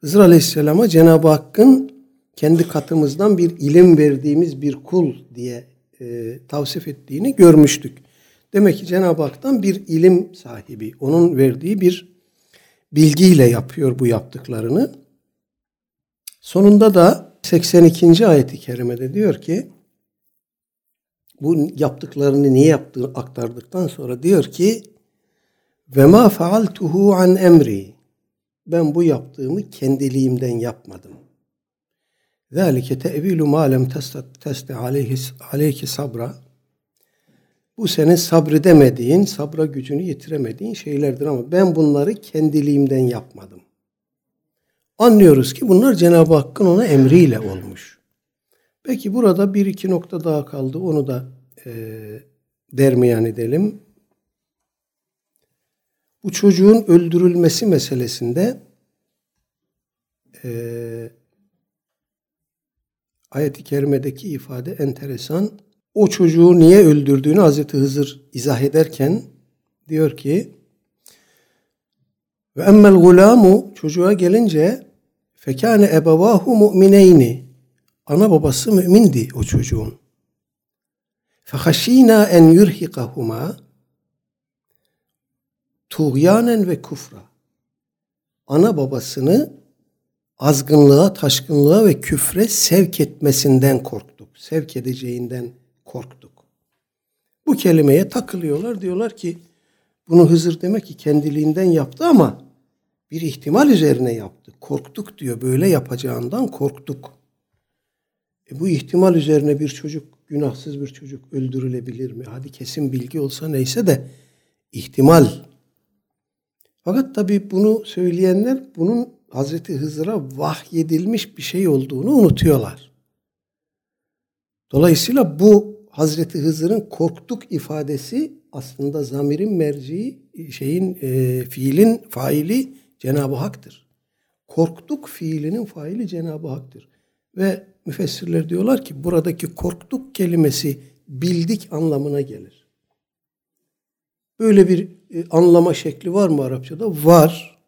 Hızır Aleyhisselam'a Cenab-ı Hakk'ın kendi katımızdan bir ilim verdiğimiz bir kul diye e, tavsif ettiğini görmüştük. Demek ki Cenab-ı Hak'tan bir ilim sahibi, onun verdiği bir bilgiyle yapıyor bu yaptıklarını. Sonunda da 82. ayeti kerimede diyor ki bu yaptıklarını niye yaptığı aktardıktan sonra diyor ki ve ma faaltuhu an emri ben bu yaptığımı kendiliğimden yapmadım. Zalike tevilu ma lem teste aleyhi sabra bu senin sabredemediğin, sabra gücünü yitiremediğin şeylerdir ama ben bunları kendiliğimden yapmadım. Anlıyoruz ki bunlar Cenab-ı Hakk'ın ona emriyle olmuş. Peki burada bir iki nokta daha kaldı. Onu da e, dermiyan edelim. Bu çocuğun öldürülmesi meselesinde e, ayet-i kerimedeki ifade enteresan. O çocuğu niye öldürdüğünü Hazreti Hızır izah ederken diyor ki ve emmel gulamu çocuğa gelince fekâne ebevâhu mu'mineyni ana babası mümindi o çocuğun. Fehaşînâ en yurhikahuma tuğyanen ve kufra. Ana babasını azgınlığa, taşkınlığa ve küfre sevk etmesinden korktuk. Sevk edeceğinden korktuk. Bu kelimeye takılıyorlar. Diyorlar ki bunu Hızır demek ki kendiliğinden yaptı ama bir ihtimal üzerine yaptı. Korktuk diyor. Böyle yapacağından korktuk. E bu ihtimal üzerine bir çocuk, günahsız bir çocuk öldürülebilir mi? Hadi kesin bilgi olsa neyse de ihtimal. Fakat tabi bunu söyleyenler bunun Hazreti Hızır'a vahyedilmiş bir şey olduğunu unutuyorlar. Dolayısıyla bu Hazreti Hızır'ın korktuk ifadesi aslında zamirin merciği şeyin e, fiilin faili Cenab-ı Hak'tır. korktuk fiilinin faili Cenab-ı Hak'tır. Ve müfessirler diyorlar ki buradaki korktuk kelimesi bildik anlamına gelir. Böyle bir e, anlama şekli var mı Arapçada? Var.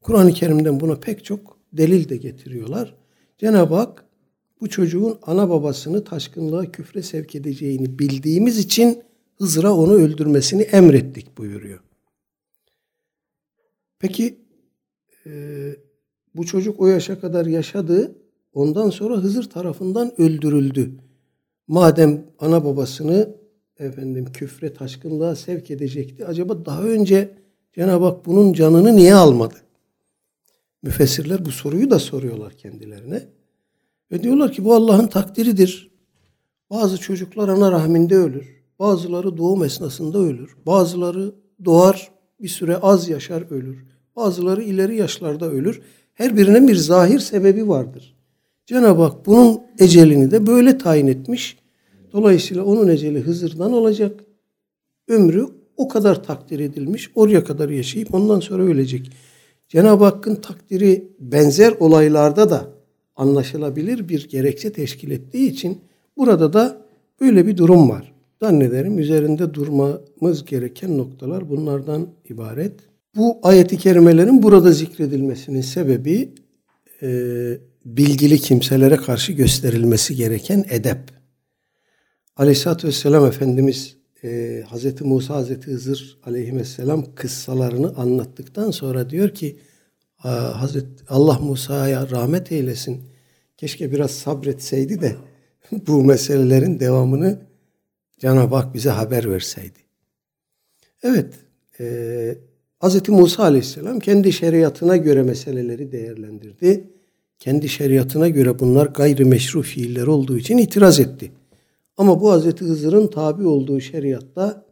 Kur'an-ı Kerim'den buna pek çok delil de getiriyorlar. Cenab-ı Hak bu çocuğun ana babasını taşkınlığa küfre sevk edeceğini bildiğimiz için Hızır'a onu öldürmesini emrettik buyuruyor. Peki e, bu çocuk o yaşa kadar yaşadı. Ondan sonra Hızır tarafından öldürüldü. Madem ana babasını efendim küfre taşkınlığa sevk edecekti. Acaba daha önce Cenab-ı Hak bunun canını niye almadı? Müfessirler bu soruyu da soruyorlar kendilerine. Ve diyorlar ki bu Allah'ın takdiridir. Bazı çocuklar ana rahminde ölür. Bazıları doğum esnasında ölür. Bazıları doğar bir süre az yaşar ölür. Bazıları ileri yaşlarda ölür. Her birinin bir zahir sebebi vardır. Cenab-ı Hak bunun ecelini de böyle tayin etmiş. Dolayısıyla onun eceli Hızır'dan olacak. Ömrü o kadar takdir edilmiş. Oraya kadar yaşayıp ondan sonra ölecek. Cenab-ı Hakk'ın takdiri benzer olaylarda da anlaşılabilir bir gerekçe teşkil ettiği için burada da böyle bir durum var. Zannederim üzerinde durmamız gereken noktalar bunlardan ibaret. Bu ayeti kerimelerin burada zikredilmesinin sebebi e, bilgili kimselere karşı gösterilmesi gereken edep. Aleyhisselatü Vesselam Efendimiz e, Hz. Musa, Hz. Hızır aleyhisselam kıssalarını anlattıktan sonra diyor ki Hazret Allah Musa'ya rahmet eylesin. Keşke biraz sabretseydi de [laughs] bu meselelerin devamını Cenab-ı Hak bize haber verseydi. Evet, e, Hz. Musa Aleyhisselam kendi şeriatına göre meseleleri değerlendirdi. Kendi şeriatına göre bunlar gayrimeşru fiiller olduğu için itiraz etti. Ama bu Hz. Hızır'ın tabi olduğu şeriatta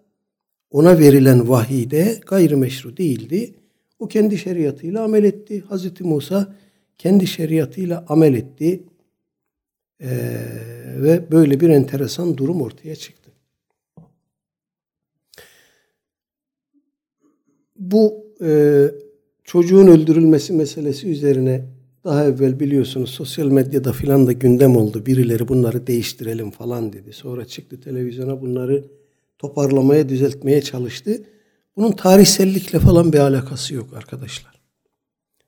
ona verilen vahide gayrimeşru değildi. O kendi şeriatıyla amel etti. Hz. Musa kendi şeriatıyla amel etti. Ee, ve böyle bir enteresan durum ortaya çıktı. Bu e, çocuğun öldürülmesi meselesi üzerine daha evvel biliyorsunuz sosyal medyada filan da gündem oldu. Birileri bunları değiştirelim falan dedi. Sonra çıktı televizyona bunları toparlamaya, düzeltmeye çalıştı. Bunun tarihsellikle falan bir alakası yok arkadaşlar.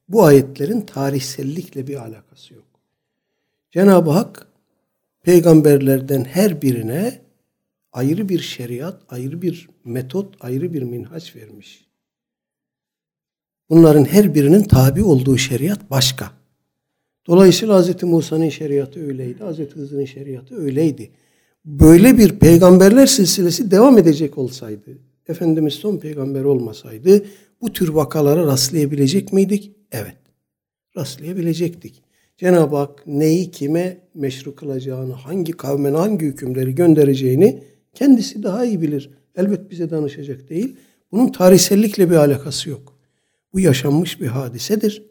Bu ayetlerin tarihsellikle bir alakası yok. Cenab-ı Hak peygamberlerden her birine ayrı bir şeriat, ayrı bir metot, ayrı bir minhaç vermiş. Bunların her birinin tabi olduğu şeriat başka. Dolayısıyla Hz. Musa'nın şeriatı öyleydi, Hz. Hızır'ın şeriatı öyleydi. Böyle bir peygamberler silsilesi devam edecek olsaydı, Efendimiz son peygamber olmasaydı bu tür vakalara rastlayabilecek miydik? Evet. Rastlayabilecektik. Cenab-ı Hak neyi kime meşru kılacağını, hangi kavmen hangi hükümleri göndereceğini kendisi daha iyi bilir. Elbet bize danışacak değil. Bunun tarihsellikle bir alakası yok. Bu yaşanmış bir hadisedir.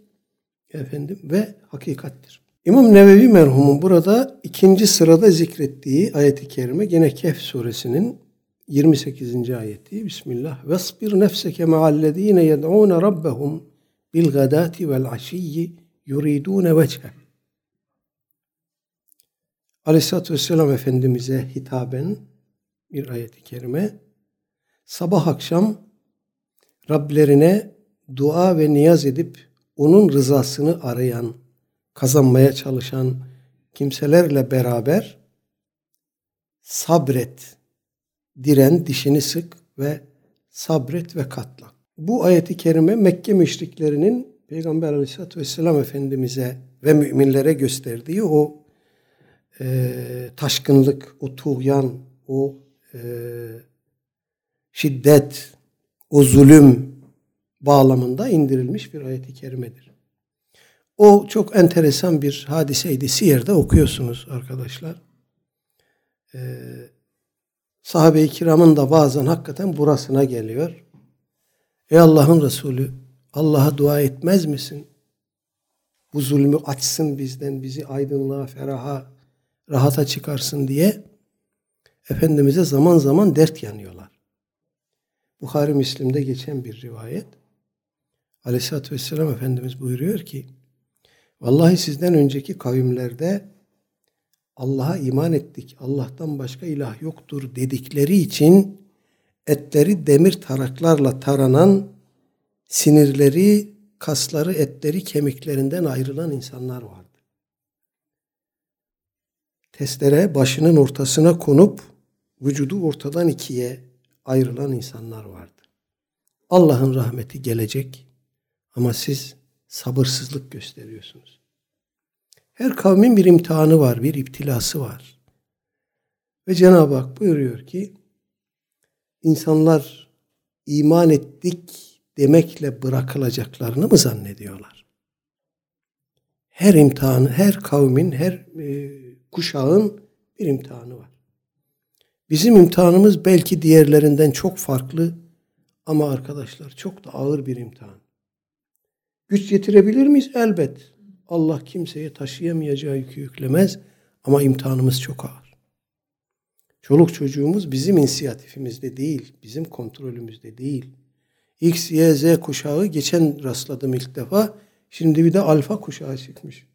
Efendim ve hakikattir. İmam Nevevi merhumun burada ikinci sırada zikrettiği ayeti kerime gene Kehf suresinin 28. ayeti Bismillah. Vesbir nefseke ma'allezine yed'ûne rabbehum bil gadati vel aşiyyi yuridûne vecheh. Aleyhisselatü Vesselam Efendimiz'e hitaben bir ayeti kerime. Sabah akşam Rablerine dua ve niyaz edip onun rızasını arayan, kazanmaya çalışan kimselerle beraber sabret diren, dişini sık ve sabret ve katla. Bu ayeti kerime Mekke müşriklerinin Peygamber Aleyhisselatü Vesselam Efendimiz'e ve müminlere gösterdiği o e, taşkınlık, o tuğyan, o e, şiddet, o zulüm bağlamında indirilmiş bir ayeti kerimedir. O çok enteresan bir hadiseydi. Siyer'de okuyorsunuz arkadaşlar. Ee, sahabe-i kiramın da bazen hakikaten burasına geliyor. Ey Allah'ın Resulü Allah'a dua etmez misin? Bu zulmü açsın bizden, bizi aydınlığa, feraha, rahata çıkarsın diye Efendimiz'e zaman zaman dert yanıyorlar. Bukhari Müslim'de geçen bir rivayet. Aleyhisselatü Vesselam Efendimiz buyuruyor ki Vallahi sizden önceki kavimlerde Allah'a iman ettik, Allah'tan başka ilah yoktur dedikleri için etleri demir taraklarla taranan, sinirleri, kasları, etleri kemiklerinden ayrılan insanlar vardı. Testere başının ortasına konup vücudu ortadan ikiye ayrılan insanlar vardı. Allah'ın rahmeti gelecek ama siz sabırsızlık gösteriyorsunuz. Her kavmin bir imtihanı var, bir iptilası var. Ve Cenab-ı Hak buyuruyor ki insanlar iman ettik demekle bırakılacaklarını mı zannediyorlar? Her imtihanı, her kavmin, her e, kuşağın bir imtihanı var. Bizim imtihanımız belki diğerlerinden çok farklı ama arkadaşlar çok da ağır bir imtihan. Güç getirebilir miyiz? Elbet. Allah kimseye taşıyamayacağı yükü yüklemez ama imtihanımız çok ağır. Çoluk çocuğumuz bizim inisiyatifimizde değil, bizim kontrolümüzde değil. X, Y, Z kuşağı geçen rastladım ilk defa. Şimdi bir de alfa kuşağı çıkmış.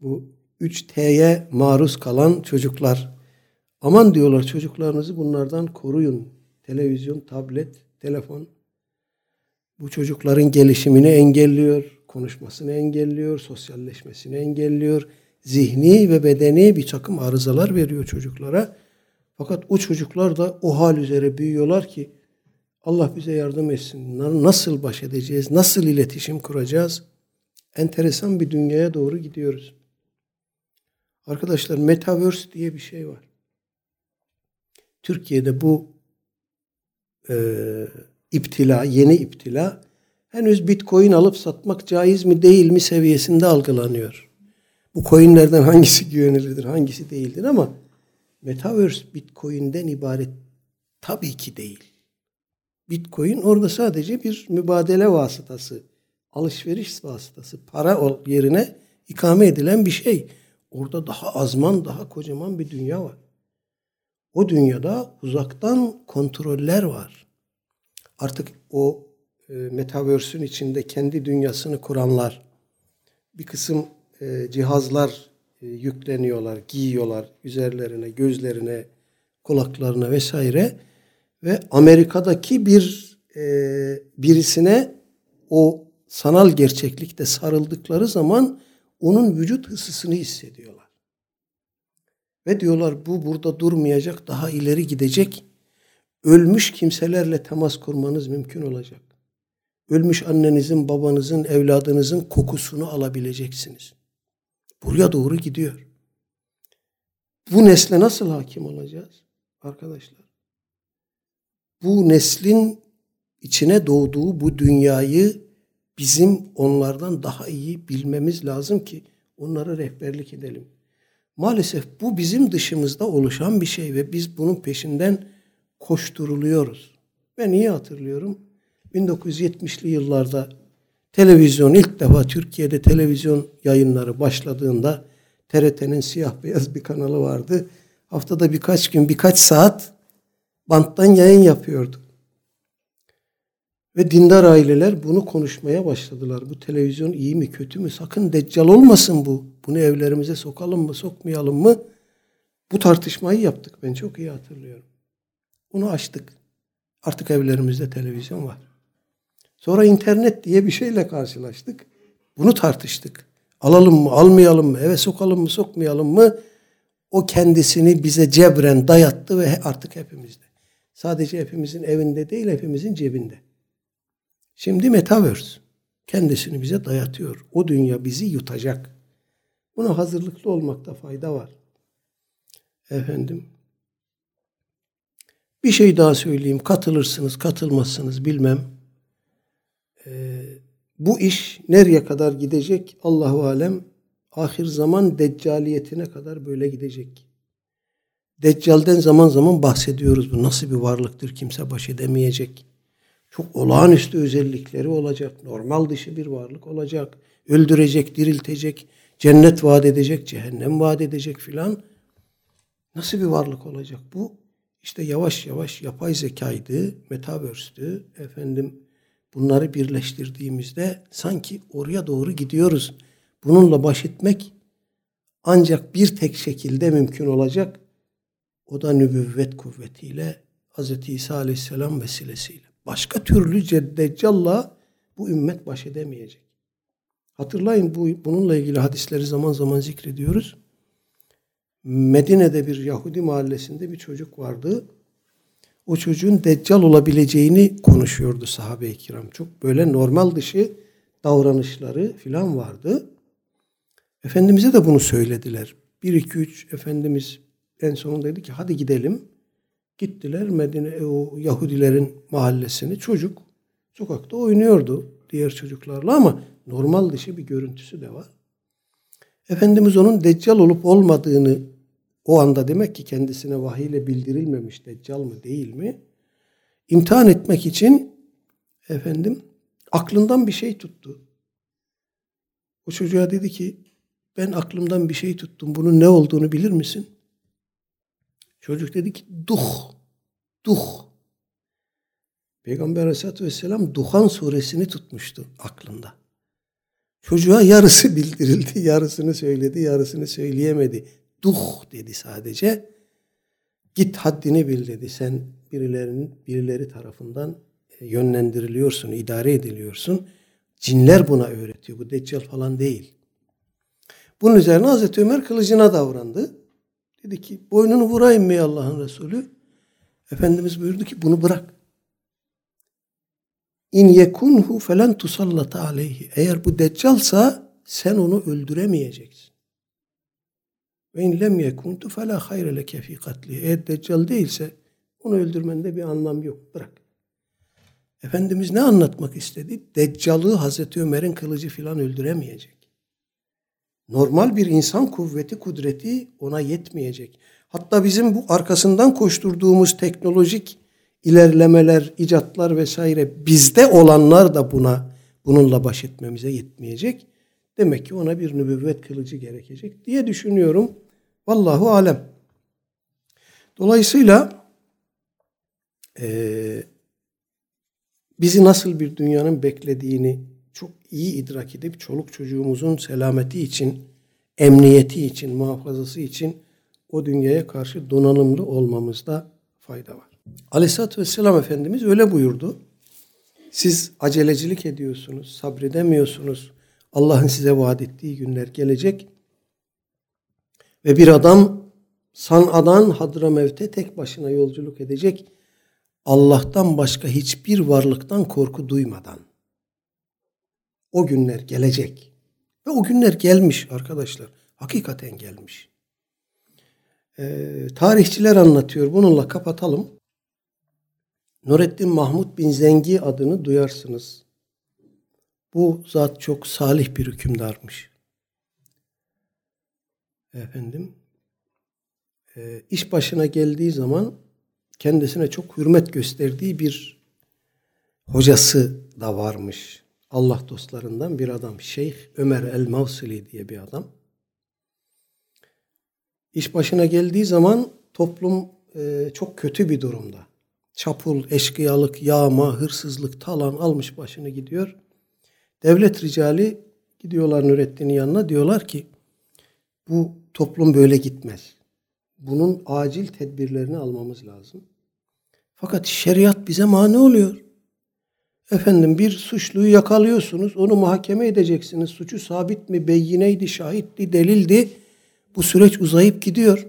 Bu 3T'ye maruz kalan çocuklar. Aman diyorlar çocuklarınızı bunlardan koruyun. Televizyon, tablet, telefon. Bu çocukların gelişimini engelliyor, konuşmasını engelliyor, sosyalleşmesini engelliyor. Zihni ve bedeni bir takım arızalar veriyor çocuklara. Fakat o çocuklar da o hal üzere büyüyorlar ki Allah bize yardım etsin. Nasıl baş edeceğiz? Nasıl iletişim kuracağız? Enteresan bir dünyaya doğru gidiyoruz. Arkadaşlar Metaverse diye bir şey var. Türkiye'de bu e, iptila, yeni iptila henüz bitcoin alıp satmak caiz mi değil mi seviyesinde algılanıyor. Bu coinlerden hangisi güvenilirdir, hangisi değildir ama Metaverse bitcoin'den ibaret tabii ki değil. Bitcoin orada sadece bir mübadele vasıtası, alışveriş vasıtası, para yerine ikame edilen bir şey. Orada daha azman, daha kocaman bir dünya var. O dünyada uzaktan kontroller var. Artık o e, metaverse'ün içinde kendi dünyasını kuranlar, bir kısım e, cihazlar e, yükleniyorlar, giyiyorlar üzerlerine, gözlerine, kulaklarına vesaire ve Amerika'daki bir e, birisine o sanal gerçeklikte sarıldıkları zaman onun vücut ısısını hissediyorlar. Ve diyorlar bu burada durmayacak, daha ileri gidecek. Ölmüş kimselerle temas kurmanız mümkün olacak. Ölmüş annenizin, babanızın, evladınızın kokusunu alabileceksiniz. Buraya doğru gidiyor. Bu nesle nasıl hakim olacağız arkadaşlar? Bu neslin içine doğduğu bu dünyayı bizim onlardan daha iyi bilmemiz lazım ki onlara rehberlik edelim. Maalesef bu bizim dışımızda oluşan bir şey ve biz bunun peşinden koşturuluyoruz. Ben iyi hatırlıyorum. 1970'li yıllarda televizyon ilk defa Türkiye'de televizyon yayınları başladığında TRT'nin siyah beyaz bir kanalı vardı. Haftada birkaç gün birkaç saat banttan yayın yapıyordu. Ve dindar aileler bunu konuşmaya başladılar. Bu televizyon iyi mi kötü mü? Sakın deccal olmasın bu. Bunu evlerimize sokalım mı sokmayalım mı? Bu tartışmayı yaptık. Ben çok iyi hatırlıyorum. Bunu açtık. Artık evlerimizde televizyon var. Sonra internet diye bir şeyle karşılaştık. Bunu tartıştık. Alalım mı, almayalım mı, eve sokalım mı, sokmayalım mı? O kendisini bize cebren dayattı ve artık hepimizde. Sadece hepimizin evinde değil, hepimizin cebinde. Şimdi Metaverse kendisini bize dayatıyor. O dünya bizi yutacak. Buna hazırlıklı olmakta fayda var. Efendim. Bir şey daha söyleyeyim. Katılırsınız, katılmazsınız bilmem. Ee, bu iş nereye kadar gidecek? Allahu alem ahir zaman deccaliyetine kadar böyle gidecek. Deccal'den zaman zaman bahsediyoruz. Bu nasıl bir varlıktır kimse baş edemeyecek. Çok olağanüstü özellikleri olacak. Normal dışı bir varlık olacak. Öldürecek, diriltecek, cennet vaat edecek, cehennem vaat edecek filan. Nasıl bir varlık olacak bu? İşte yavaş yavaş yapay zekaydı, metaverse'tü, efendim bunları birleştirdiğimizde sanki oraya doğru gidiyoruz. Bununla baş etmek ancak bir tek şekilde mümkün olacak. O da nübüvvet kuvvetiyle Hz. İsa Aleyhisselam vesilesiyle. Başka türlü Deccal'la bu ümmet baş edemeyecek. Hatırlayın bu bununla ilgili hadisleri zaman zaman zikrediyoruz. Medine'de bir Yahudi mahallesinde bir çocuk vardı. O çocuğun deccal olabileceğini konuşuyordu sahabe-i kiram. Çok böyle normal dışı davranışları filan vardı. Efendimiz'e de bunu söylediler. 1 2 3 Efendimiz en sonunda dedi ki hadi gidelim. Gittiler Medine o Yahudilerin mahallesini. Çocuk sokakta oynuyordu diğer çocuklarla ama normal dışı bir görüntüsü de var. Efendimiz onun deccal olup olmadığını o anda demek ki kendisine vahiy ile bildirilmemiş deccal mı değil mi? İmtihan etmek için efendim aklından bir şey tuttu. O çocuğa dedi ki ben aklımdan bir şey tuttum. Bunun ne olduğunu bilir misin? Çocuk dedi ki duh. Duh. Peygamber Aleyhisselatü Vesselam Duhan suresini tutmuştu aklında. Çocuğa yarısı bildirildi, yarısını söyledi, yarısını söyleyemedi. Duh dedi sadece. Git haddini bil dedi. Sen birilerinin birileri tarafından e, yönlendiriliyorsun, idare ediliyorsun. Cinler buna öğretiyor. Bu deccal falan değil. Bunun üzerine Hazreti Ömer kılıcına davrandı. Dedi ki boynunu vurayım mı Allah'ın Resulü? Efendimiz buyurdu ki bunu bırak. İn yekunhu felen tusallata aleyhi. Eğer bu deccalsa sen onu öldüremeyeceksin. Ve in lem yekuntu fela hayre leke fi katli. Eğer deccal değilse onu öldürmende bir anlam yok. Bırak. Efendimiz ne anlatmak istedi? Deccalı Hazreti Ömer'in kılıcı filan öldüremeyecek. Normal bir insan kuvveti, kudreti ona yetmeyecek. Hatta bizim bu arkasından koşturduğumuz teknolojik ilerlemeler, icatlar vesaire bizde olanlar da buna bununla baş etmemize yetmeyecek. Demek ki ona bir nübüvvet kılıcı gerekecek diye düşünüyorum. Vallahu alem. Dolayısıyla e, bizi nasıl bir dünyanın beklediğini çok iyi idrak edip çoluk çocuğumuzun selameti için, emniyeti için, muhafazası için o dünyaya karşı donanımlı olmamızda fayda var. Aleyhisselatü Vesselam Efendimiz öyle buyurdu. Siz acelecilik ediyorsunuz, sabredemiyorsunuz. Allah'ın size vaat ettiği günler gelecek. Ve bir adam San'a'dan Hadramevt'e tek başına yolculuk edecek. Allah'tan başka hiçbir varlıktan korku duymadan. O günler gelecek. Ve o günler gelmiş arkadaşlar. Hakikaten gelmiş. Ee, tarihçiler anlatıyor. Bununla kapatalım. Nurettin Mahmud bin Zengi adını duyarsınız. Bu zat çok salih bir hükümdarmış. Efendim, e, iş başına geldiği zaman kendisine çok hürmet gösterdiği bir hocası da varmış. Allah dostlarından bir adam. Şeyh Ömer el-Mavsili diye bir adam. İş başına geldiği zaman toplum e, çok kötü bir durumda çapul, eşkıyalık, yağma, hırsızlık, talan almış başını gidiyor. Devlet ricali gidiyorlar Nurettin'in yanına diyorlar ki bu toplum böyle gitmez. Bunun acil tedbirlerini almamız lazım. Fakat şeriat bize mani oluyor. Efendim bir suçluyu yakalıyorsunuz, onu muhakeme edeceksiniz. Suçu sabit mi, beyineydi, şahitti, delildi. Bu süreç uzayıp gidiyor.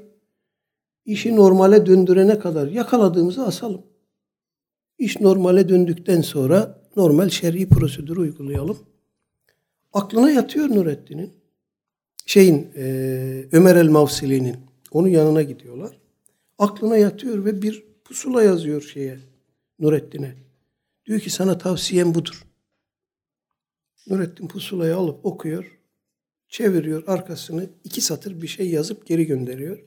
İşi normale döndürene kadar yakaladığımızı asalım. İş normale döndükten sonra normal şer'i prosedürü uygulayalım. Aklına yatıyor Nurettin'in. Şeyin e, Ömer el Mavsili'nin. Onun yanına gidiyorlar. Aklına yatıyor ve bir pusula yazıyor şeye Nurettin'e. Diyor ki sana tavsiyem budur. Nurettin pusulayı alıp okuyor. Çeviriyor arkasını iki satır bir şey yazıp geri gönderiyor.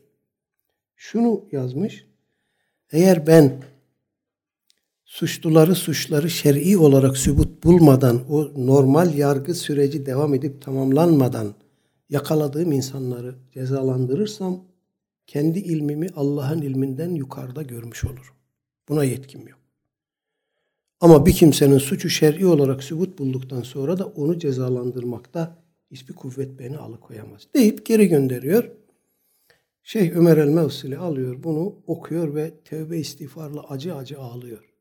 Şunu yazmış. Eğer ben suçluları suçları şer'i olarak sübut bulmadan o normal yargı süreci devam edip tamamlanmadan yakaladığım insanları cezalandırırsam kendi ilmimi Allah'ın ilminden yukarıda görmüş olurum. Buna yetkim yok. Ama bir kimsenin suçu şer'i olarak sübut bulduktan sonra da onu cezalandırmakta Hiçbir kuvvet beni alıkoyamaz. Deyip geri gönderiyor. Şeyh Ömer el Mevsili alıyor bunu okuyor ve tövbe istiğfarla acı acı ağlıyor.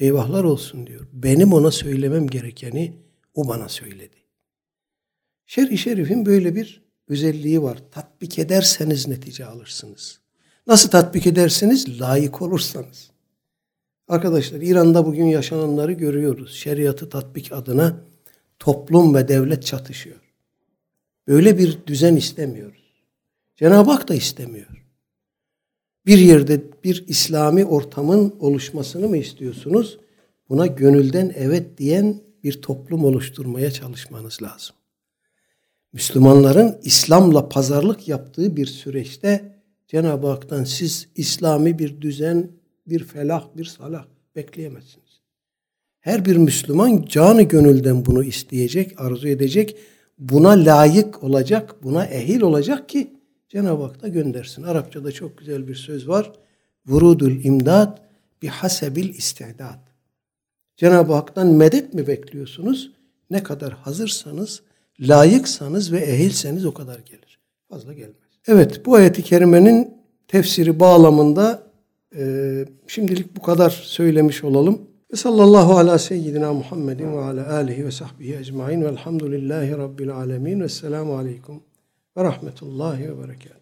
Eyvahlar olsun diyor. Benim ona söylemem gerekeni o bana söyledi. Şer-i Şerif'in böyle bir özelliği var. Tatbik ederseniz netice alırsınız. Nasıl tatbik edersiniz? Layık olursanız. Arkadaşlar İran'da bugün yaşananları görüyoruz. Şeriatı tatbik adına toplum ve devlet çatışıyor. Böyle bir düzen istemiyoruz. Cenab-ı Hak da istemiyor. Bir yerde bir İslami ortamın oluşmasını mı istiyorsunuz? Buna gönülden evet diyen bir toplum oluşturmaya çalışmanız lazım. Müslümanların İslam'la pazarlık yaptığı bir süreçte Cenab-ı Hak'tan siz İslami bir düzen, bir felah, bir salah bekleyemezsiniz. Her bir Müslüman canı gönülden bunu isteyecek, arzu edecek, buna layık olacak, buna ehil olacak ki Cenab-ı Hak da göndersin. Arapçada çok güzel bir söz var. Vurudul imdad bi hasebil istidat. Cenab-ı Hak'tan medet mi bekliyorsunuz? Ne kadar hazırsanız, layıksanız ve ehilseniz o kadar gelir. Fazla gelmez. Evet bu ayeti kerimenin tefsiri bağlamında e, şimdilik bu kadar söylemiş olalım. Ve sallallahu ala seyyidina Muhammedin ve ala alihi ve sahbihi ecmain velhamdülillahi rabbil alemin ve selamu aleyküm ve rahmetullahi ve berekatuhu.